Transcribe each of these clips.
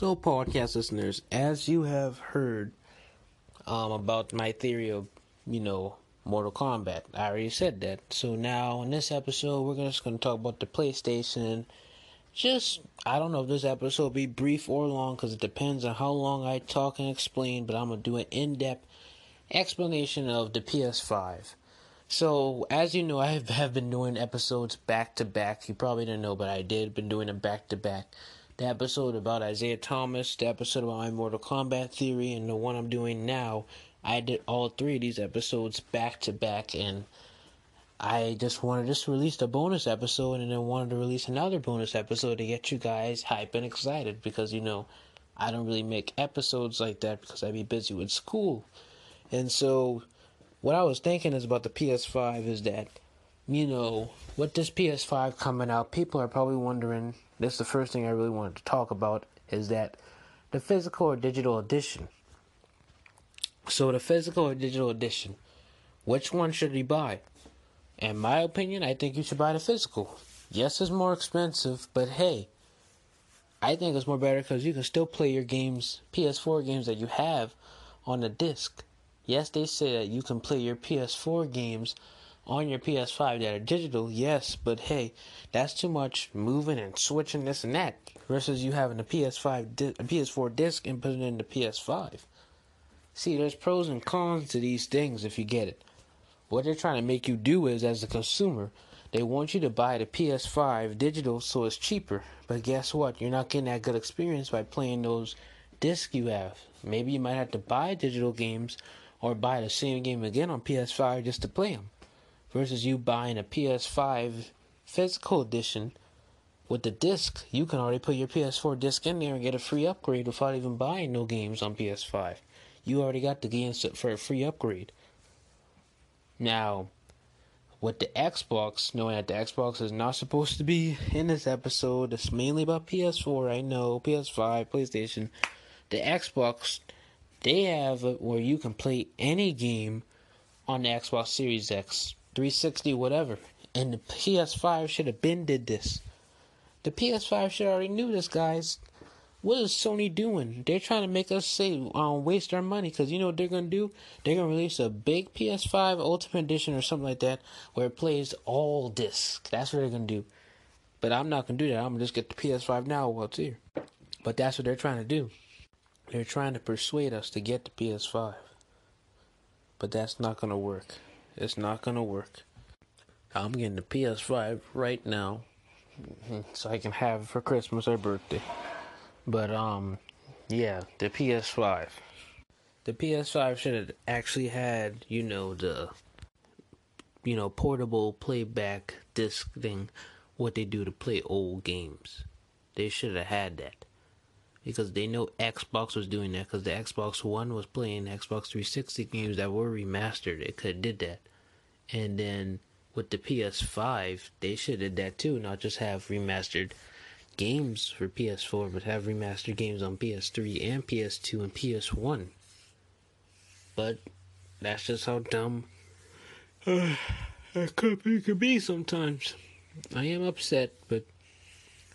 So, podcast listeners, as you have heard um, about my theory of, you know, Mortal Kombat, I already said that. So now in this episode, we're just going to talk about the PlayStation. Just, I don't know if this episode will be brief or long because it depends on how long I talk and explain, but I'm going to do an in depth explanation of the PS5. So, as you know, I have been doing episodes back to back. You probably didn't know, but I did. Been doing them back to back the episode about Isaiah Thomas, the episode about my Mortal Kombat theory, and the one I'm doing now. I did all three of these episodes back to back, and I just wanted just to release a bonus episode, and then wanted to release another bonus episode to get you guys hype and excited because you know I don't really make episodes like that because I'd be busy with school, and so what I was thinking is about the PS5 is that you know with this PS5 coming out, people are probably wondering this is the first thing I really wanted to talk about is that the physical or digital edition. So the physical or digital edition, which one should you buy? In my opinion, I think you should buy the physical. Yes, it's more expensive, but hey, I think it's more better because you can still play your games, PS4 games that you have, on the disc. Yes, they say that you can play your PS4 games on your PS5 that are digital, yes, but hey, that's too much moving and switching this and that versus you having a PS5 di- a PS4 disc and putting it in the PS5. See, there's pros and cons to these things if you get it. What they're trying to make you do is, as a consumer, they want you to buy the PS5 digital so it's cheaper. But guess what? You're not getting that good experience by playing those discs you have. Maybe you might have to buy digital games or buy the same game again on PS5 just to play them versus you buying a PS5 physical edition with the disc. You can already put your PS4 disc in there and get a free upgrade without even buying no games on PS5. You already got the games for a free upgrade. Now, with the Xbox, knowing that the Xbox is not supposed to be in this episode, it's mainly about PS4. I know PS5, PlayStation. The Xbox, they have where you can play any game on the Xbox Series X 360, whatever. And the PS5 should have been did this. The PS5 should already knew this, guys. What is Sony doing? They're trying to make us say um, waste our money because you know what they're gonna do? They're gonna release a big PS5 Ultimate Edition or something like that where it plays all discs. That's what they're gonna do. But I'm not gonna do that. I'm gonna just get the PS5 now while it's here. But that's what they're trying to do. They're trying to persuade us to get the PS5. But that's not gonna work. It's not gonna work. I'm getting the PS5 right now, so I can have it for Christmas or birthday. But um, yeah, the PS5. The PS5 should have actually had, you know, the you know, portable playback disc thing, what they do to play old games. They should have had that. Because they know Xbox was doing that, because the Xbox One was playing Xbox 360 games that were remastered. It could have did that. And then with the PS5, they should have did that too, not just have remastered games for PS4, but have remastered games on PS3 and PS2 and PS1. But that's just how dumb uh, a company could be sometimes. I am upset, but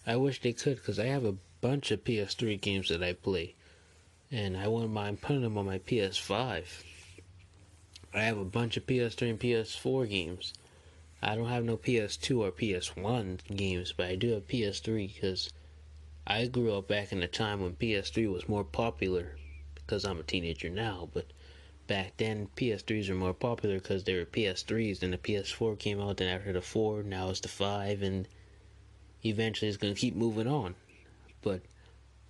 I wish they could because I have a bunch of PS3 games that I play, and I wouldn't mind putting them on my PS5. I have a bunch of PS3 and PS4 games. I don't have no PS2 or PS1 games, but I do have PS3 because I grew up back in the time when PS3 was more popular because I'm a teenager now, but back then PS3s were more popular because they were PS3s, and the PS4 came out, then after the 4, now it's the 5, and eventually it's going to keep moving on. But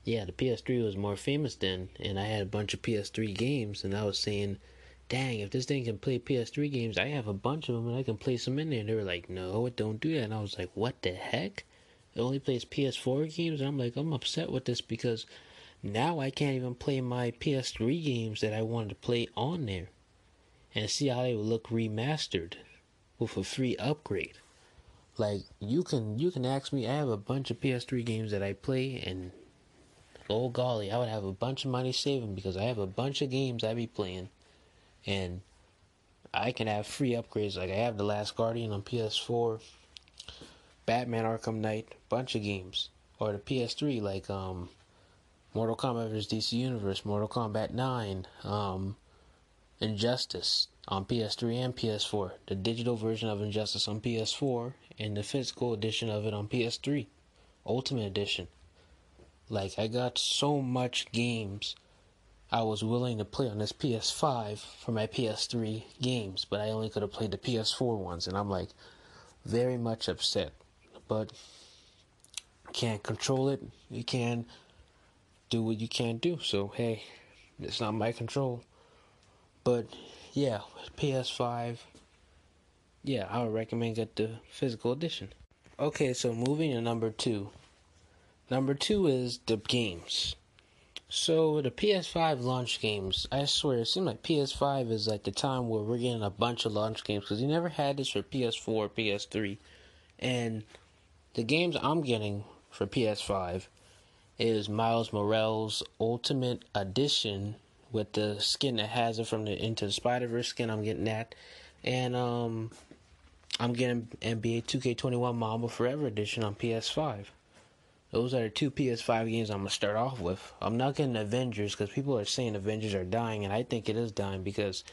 yeah, the PS3 was more famous then, and I had a bunch of PS3 games, and I was saying dang, if this thing can play PS3 games, I have a bunch of them and I can play some in there. And they were like, no, it don't do that. And I was like, what the heck? It only plays PS4 games? And I'm like, I'm upset with this because now I can't even play my PS3 games that I wanted to play on there. And see how they would look remastered with a free upgrade. Like you can you can ask me I have a bunch of PS3 games that I play and oh golly, I would have a bunch of money saving because I have a bunch of games I be playing and I can have free upgrades. Like I have The Last Guardian on PS4, Batman Arkham Knight, bunch of games, or the PS3 like um Mortal Kombat vs. DC Universe, Mortal Kombat 9, um, Injustice on PS3 and PS4, the digital version of Injustice on PS4, and the physical edition of it on PS3, Ultimate Edition. Like, I got so much games I was willing to play on this PS5 for my PS3 games, but I only could have played the PS4 ones, and I'm like very much upset. But can't control it. You can do what you can't do. So hey, it's not my control. But yeah, PS5. Yeah, I would recommend get the physical edition. Okay, so moving to number two. Number two is the games. So the PS5 launch games, I swear, it seems like PS5 is like the time where we're getting a bunch of launch games because you never had this for PS4, PS3, and the games I'm getting for PS5 is Miles Morales Ultimate Edition with the skin that has it from the Into the Spider Verse skin. I'm getting that, and um, I'm getting NBA 2K21 Mamba Forever Edition on PS5. Those are the two PS5 games I'm gonna start off with. I'm not getting Avengers because people are saying Avengers are dying, and I think it is dying because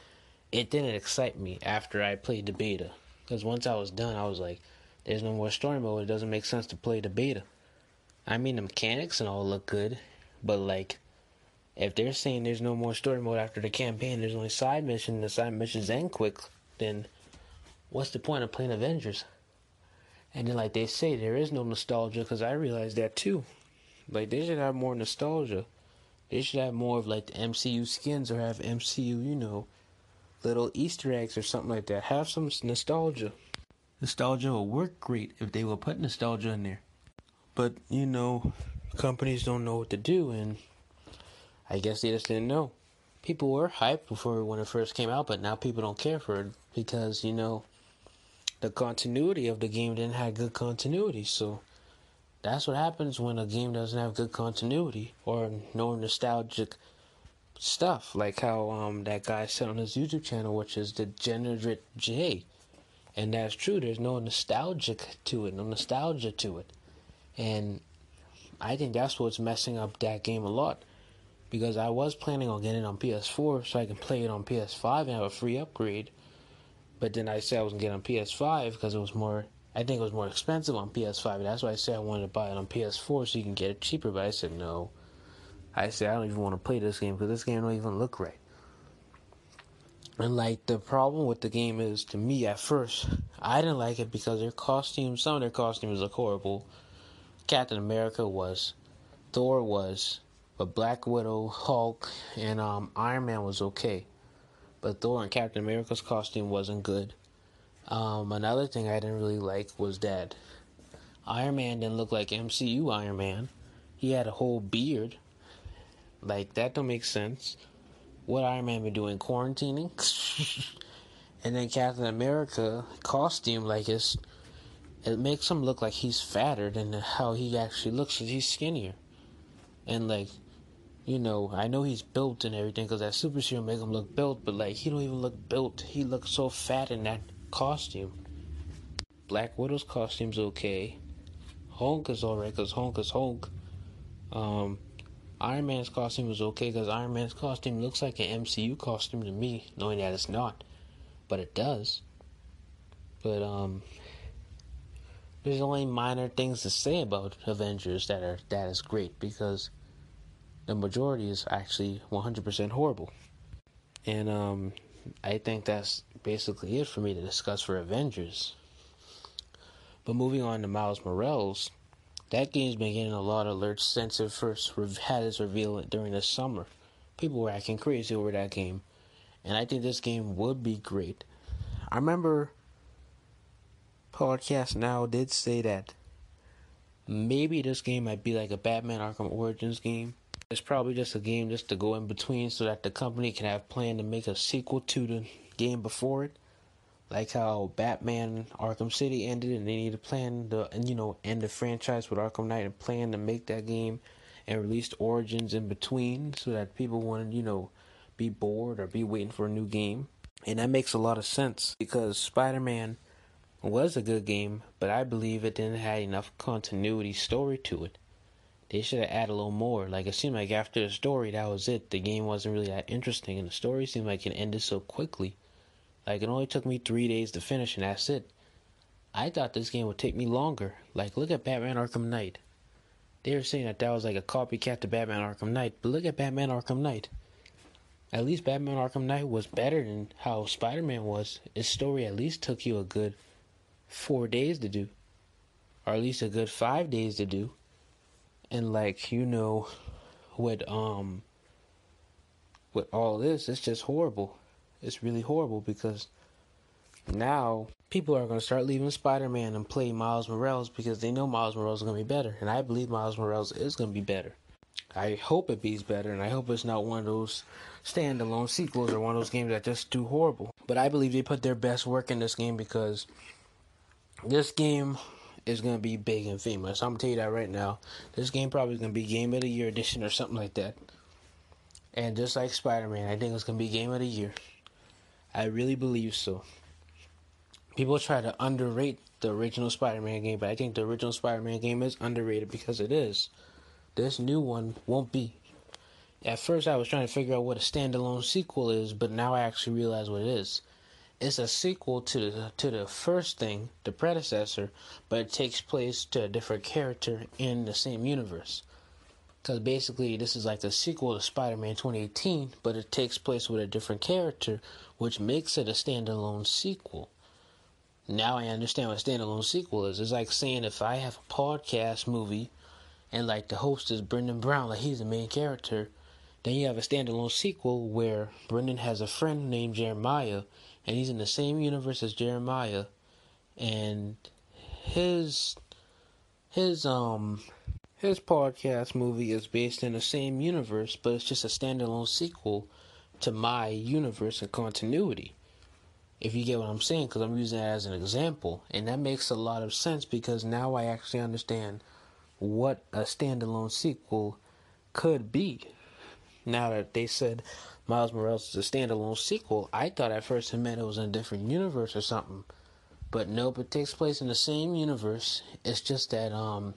it didn't excite me after I played the beta. Because once I was done, I was like, "There's no more story mode. It doesn't make sense to play the beta." I mean, the mechanics and all look good, but like, if they're saying there's no more story mode after the campaign, there's only side mission, the side missions end quick, then what's the point of playing Avengers? And then, like they say, there is no nostalgia because I realized that too. Like they should have more nostalgia. They should have more of like the MCU skins or have MCU, you know, little Easter eggs or something like that. Have some nostalgia. Nostalgia will work great if they will put nostalgia in there. But you know, companies don't know what to do, and I guess they just didn't know. People were hyped before when it first came out, but now people don't care for it because you know the continuity of the game didn't have good continuity. So that's what happens when a game doesn't have good continuity or no nostalgic stuff, like how um, that guy said on his YouTube channel, which is Degenerate J. And that's true. There's no nostalgic to it, no nostalgia to it, and I think that's what's messing up that game a lot. Because I was planning on getting it on PS4 so I can play it on PS5 and have a free upgrade but then I said I was gonna get on PS5 because it was more. I think it was more expensive on PS5. That's why I said I wanted to buy it on PS4 so you can get it cheaper. But I said no. I said I don't even want to play this game because this game don't even look right. And like the problem with the game is, to me at first, I didn't like it because their costumes, some of their costumes look horrible. Captain America was, Thor was, but Black Widow, Hulk, and um, Iron Man was okay but Thor and Captain America's costume wasn't good. Um, another thing I didn't really like was that Iron Man didn't look like MCU Iron Man. He had a whole beard. Like that don't make sense. What Iron Man been doing? Quarantining? and then Captain America costume like it's it makes him look like he's fatter than how he actually looks he's skinnier. And like you know, I know he's built and everything because that super serum make him look built, but like he don't even look built. He looks so fat in that costume. Black Widow's costume's okay. Hulk is alright because Hulk is Hulk. Um, Iron Man's costume is okay because Iron Man's costume looks like an MCU costume to me, knowing that it's not, but it does. But um, there's only minor things to say about Avengers that are that is great because the majority is actually 100% horrible. And um, I think that's basically it for me to discuss for Avengers. But moving on to Miles Morales, that game's been getting a lot of alerts since it first had its reveal during the summer. People were acting crazy over that game. And I think this game would be great. I remember Podcast Now did say that maybe this game might be like a Batman Arkham Origins game it's probably just a game just to go in between so that the company can have planned to make a sequel to the game before it. Like how Batman Arkham City ended and they need to plan to you know end the franchise with Arkham Knight and plan to make that game and release Origins in between so that people wouldn't, you know, be bored or be waiting for a new game. And that makes a lot of sense because Spider Man was a good game, but I believe it didn't have enough continuity story to it they should have added a little more. Like it seemed like after the story, that was it. The game wasn't really that interesting, and the story seemed like it ended so quickly. Like it only took me three days to finish, and that's it. I thought this game would take me longer. Like look at Batman Arkham Knight. They were saying that that was like a copycat to Batman Arkham Knight, but look at Batman Arkham Knight. At least Batman Arkham Knight was better than how Spider Man was. Its story at least took you a good four days to do, or at least a good five days to do and like you know with um with all this it's just horrible. It's really horrible because now people are going to start leaving spider-man and play miles morales because they know miles morales is going to be better. And i believe miles morales is going to be better. I hope it be better and i hope it's not one of those standalone sequels or one of those games that just do horrible. But i believe they put their best work in this game because this game is gonna be big and famous. I'm gonna tell you that right now. This game probably is gonna be Game of the Year edition or something like that. And just like Spider Man, I think it's gonna be Game of the Year. I really believe so. People try to underrate the original Spider Man game, but I think the original Spider Man game is underrated because it is. This new one won't be. At first, I was trying to figure out what a standalone sequel is, but now I actually realize what it is it's a sequel to the to the first thing, the predecessor, but it takes place to a different character in the same universe. Because basically, this is like the sequel to Spider-Man 2018, but it takes place with a different character, which makes it a standalone sequel. Now I understand what standalone sequel is. It's like saying if I have a podcast movie, and like the host is Brendan Brown, like he's the main character, then you have a standalone sequel where Brendan has a friend named Jeremiah and he's in the same universe as Jeremiah, and his his um his podcast movie is based in the same universe, but it's just a standalone sequel to my universe and continuity. If you get what I'm saying, because I'm using that as an example, and that makes a lot of sense because now I actually understand what a standalone sequel could be. Now that they said Miles Morales is a standalone sequel, I thought at first it meant it was in a different universe or something. But nope, it takes place in the same universe. It's just that um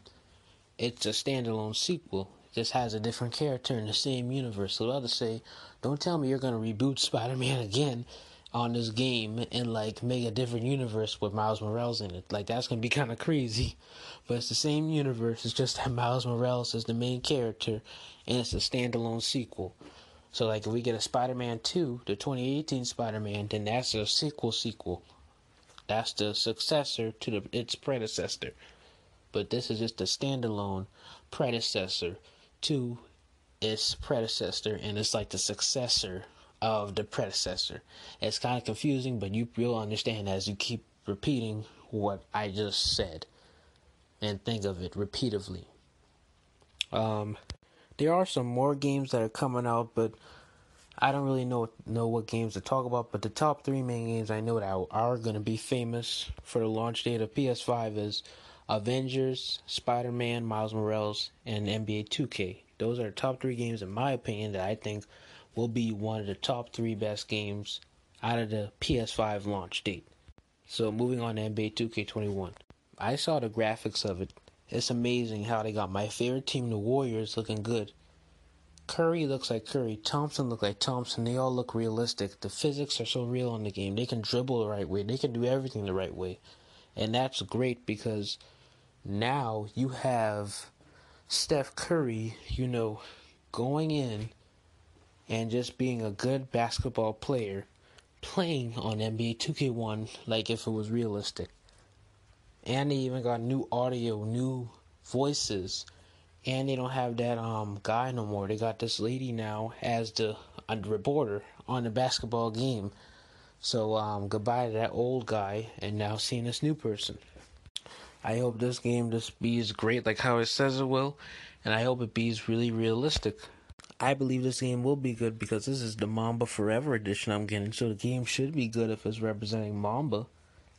it's a standalone sequel. It just has a different character in the same universe. So others say, Don't tell me you're gonna reboot Spider Man again on this game and like make a different universe with Miles Morales in it. Like that's gonna be kinda crazy. But it's the same universe, it's just that Miles Morales is the main character and it's a standalone sequel. So like if we get a Spider-Man 2, the 2018 Spider-Man, then that's a sequel sequel. That's the successor to the its predecessor. But this is just a standalone predecessor to its predecessor and it's like the successor of the predecessor. It's kind of confusing, but you you'll understand as you keep repeating what I just said and think of it repeatedly. Um, there are some more games that are coming out, but I don't really know know what games to talk about. But the top three main games I know that are going to be famous for the launch date of PS5 is Avengers, Spider Man, Miles Morales, and NBA 2K. Those are the top three games, in my opinion, that I think will be one of the top three best games out of the PS5 launch date. So moving on to NBA 2K21. I saw the graphics of it it's amazing how they got my favorite team, the Warriors, looking good. Curry looks like Curry. Thompson looks like Thompson. They all look realistic. The physics are so real in the game. They can dribble the right way. They can do everything the right way. And that's great because now you have Steph Curry, you know, going in and just being a good basketball player, playing on NBA 2K1 like if it was realistic and they even got new audio, new voices, and they don't have that um guy no more. They got this lady now as the, reporter on the basketball game. So um goodbye to that old guy, and now seeing this new person. I hope this game just be as great like how it says it will, and I hope it be really realistic. I believe this game will be good because this is the Mamba Forever edition I'm getting, so the game should be good if it's representing Mamba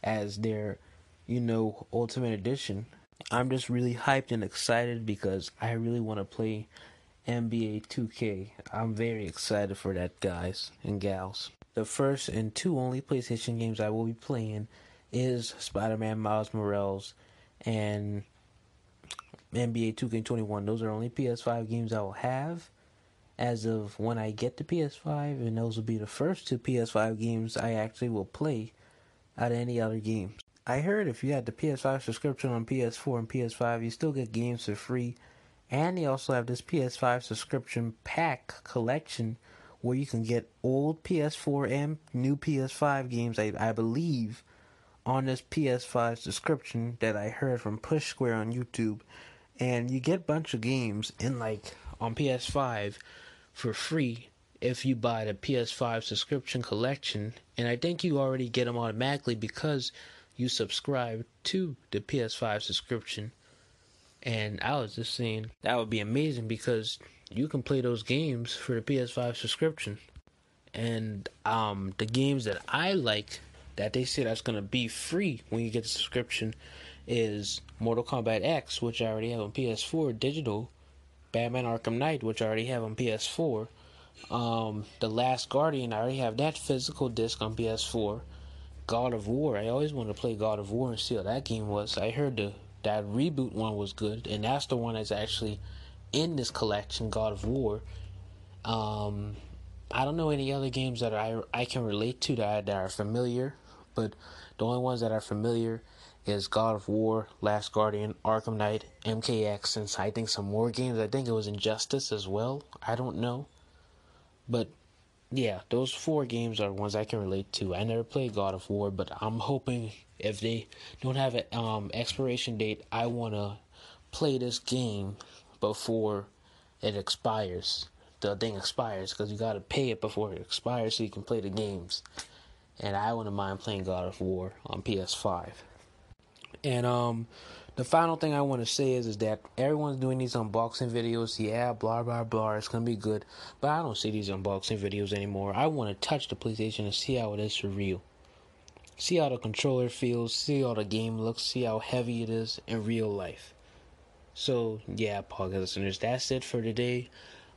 as their you know, Ultimate Edition. I'm just really hyped and excited because I really want to play NBA 2K. I'm very excited for that, guys and gals. The first and two only PlayStation games I will be playing is Spider-Man Miles Morales and NBA 2K21. Those are only PS5 games I will have as of when I get the PS5, and those will be the first two PS5 games I actually will play out of any other games. I heard if you had the PS5 subscription on PS4 and PS5, you still get games for free. And they also have this PS5 subscription pack collection where you can get old PS4 and new PS5 games, I, I believe, on this PS5 subscription that I heard from Push Square on YouTube. And you get a bunch of games in like on PS5 for free if you buy the PS5 subscription collection. And I think you already get them automatically because you subscribe to the PS5 subscription. And I was just saying that would be amazing because you can play those games for the PS5 subscription. And um, the games that I like that they say that's gonna be free when you get the subscription is Mortal Kombat X, which I already have on PS4 digital, Batman Arkham Knight, which I already have on PS4. Um, the Last Guardian, I already have that physical disc on PS4. God of War, I always wanted to play God of War and see how that game was. I heard the that reboot one was good, and that's the one that's actually in this collection, God of War. Um, I don't know any other games that I I can relate to that, that are familiar, but the only ones that are familiar is God of War, Last Guardian, Arkham Knight, MKX, and I think some more games. I think it was Injustice as well. I don't know. But yeah, those four games are ones I can relate to. I never played God of War, but I'm hoping if they don't have an um, expiration date, I want to play this game before it expires. The thing expires because you got to pay it before it expires so you can play the games. And I wouldn't mind playing God of War on PS5. And um, the final thing I want to say is is that everyone's doing these unboxing videos. Yeah, blah blah blah. It's gonna be good, but I don't see these unboxing videos anymore. I want to touch the PlayStation and see how it is for real. See how the controller feels. See how the game looks. See how heavy it is in real life. So yeah, podcast listeners, that's it for today.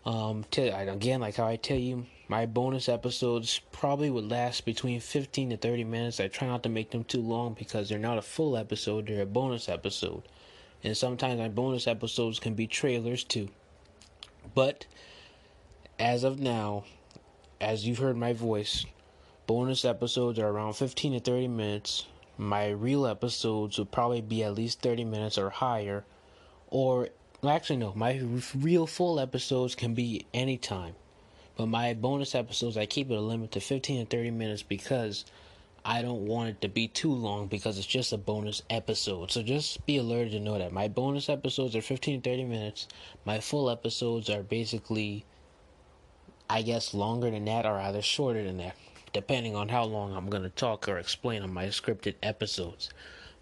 Um, again, like how I tell you, my bonus episodes probably would last between 15 to 30 minutes. I try not to make them too long because they're not a full episode, they're a bonus episode. And sometimes my bonus episodes can be trailers too. But as of now, as you've heard my voice, bonus episodes are around 15 to 30 minutes. My real episodes would probably be at least 30 minutes or higher. Or, actually, no, my real full episodes can be anytime. But my bonus episodes, I keep it a limit to 15 to 30 minutes because I don't want it to be too long because it's just a bonus episode. So just be alerted to know that my bonus episodes are 15 to 30 minutes. My full episodes are basically, I guess, longer than that or either shorter than that, depending on how long I'm going to talk or explain on my scripted episodes.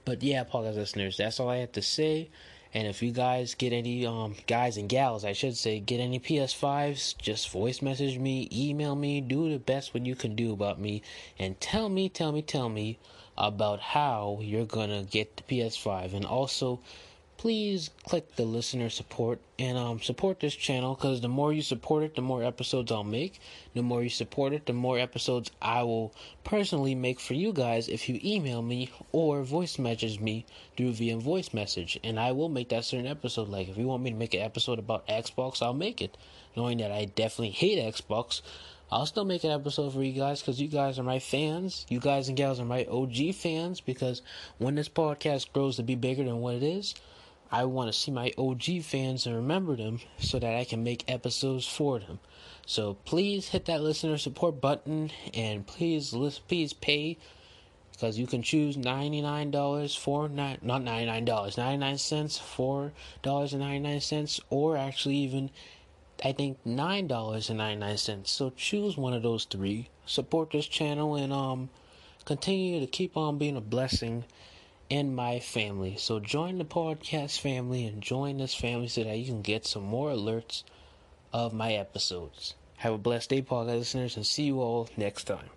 But yeah, podcast listeners, that's all I have to say. And if you guys get any um guys and gals, I should say, get any PS5s, just voice message me, email me, do the best what you can do about me, and tell me, tell me, tell me about how you're gonna get the PS5. And also, please click the listener support and um, support this channel because the more you support it, the more episodes I'll make. The more you support it, the more episodes I will personally make for you guys if you email me or voice message me through via voice message. And I will make that certain episode. Like, if you want me to make an episode about Xbox, I'll make it. Knowing that I definitely hate Xbox, I'll still make an episode for you guys because you guys are my fans. You guys and gals are my OG fans because when this podcast grows to be bigger than what it is, I want to see my OG fans and remember them so that I can make episodes for them. So please hit that listener support button and please please pay because you can choose $99 for not not $99 99 cents $4 and 99 cents or actually even I think $9 and 99 cents. So choose one of those three. Support this channel and um continue to keep on being a blessing in my family. So join the podcast family and join this family so that you can get some more alerts of my episodes. Have a blessed day, podcast listeners, and see you all next time.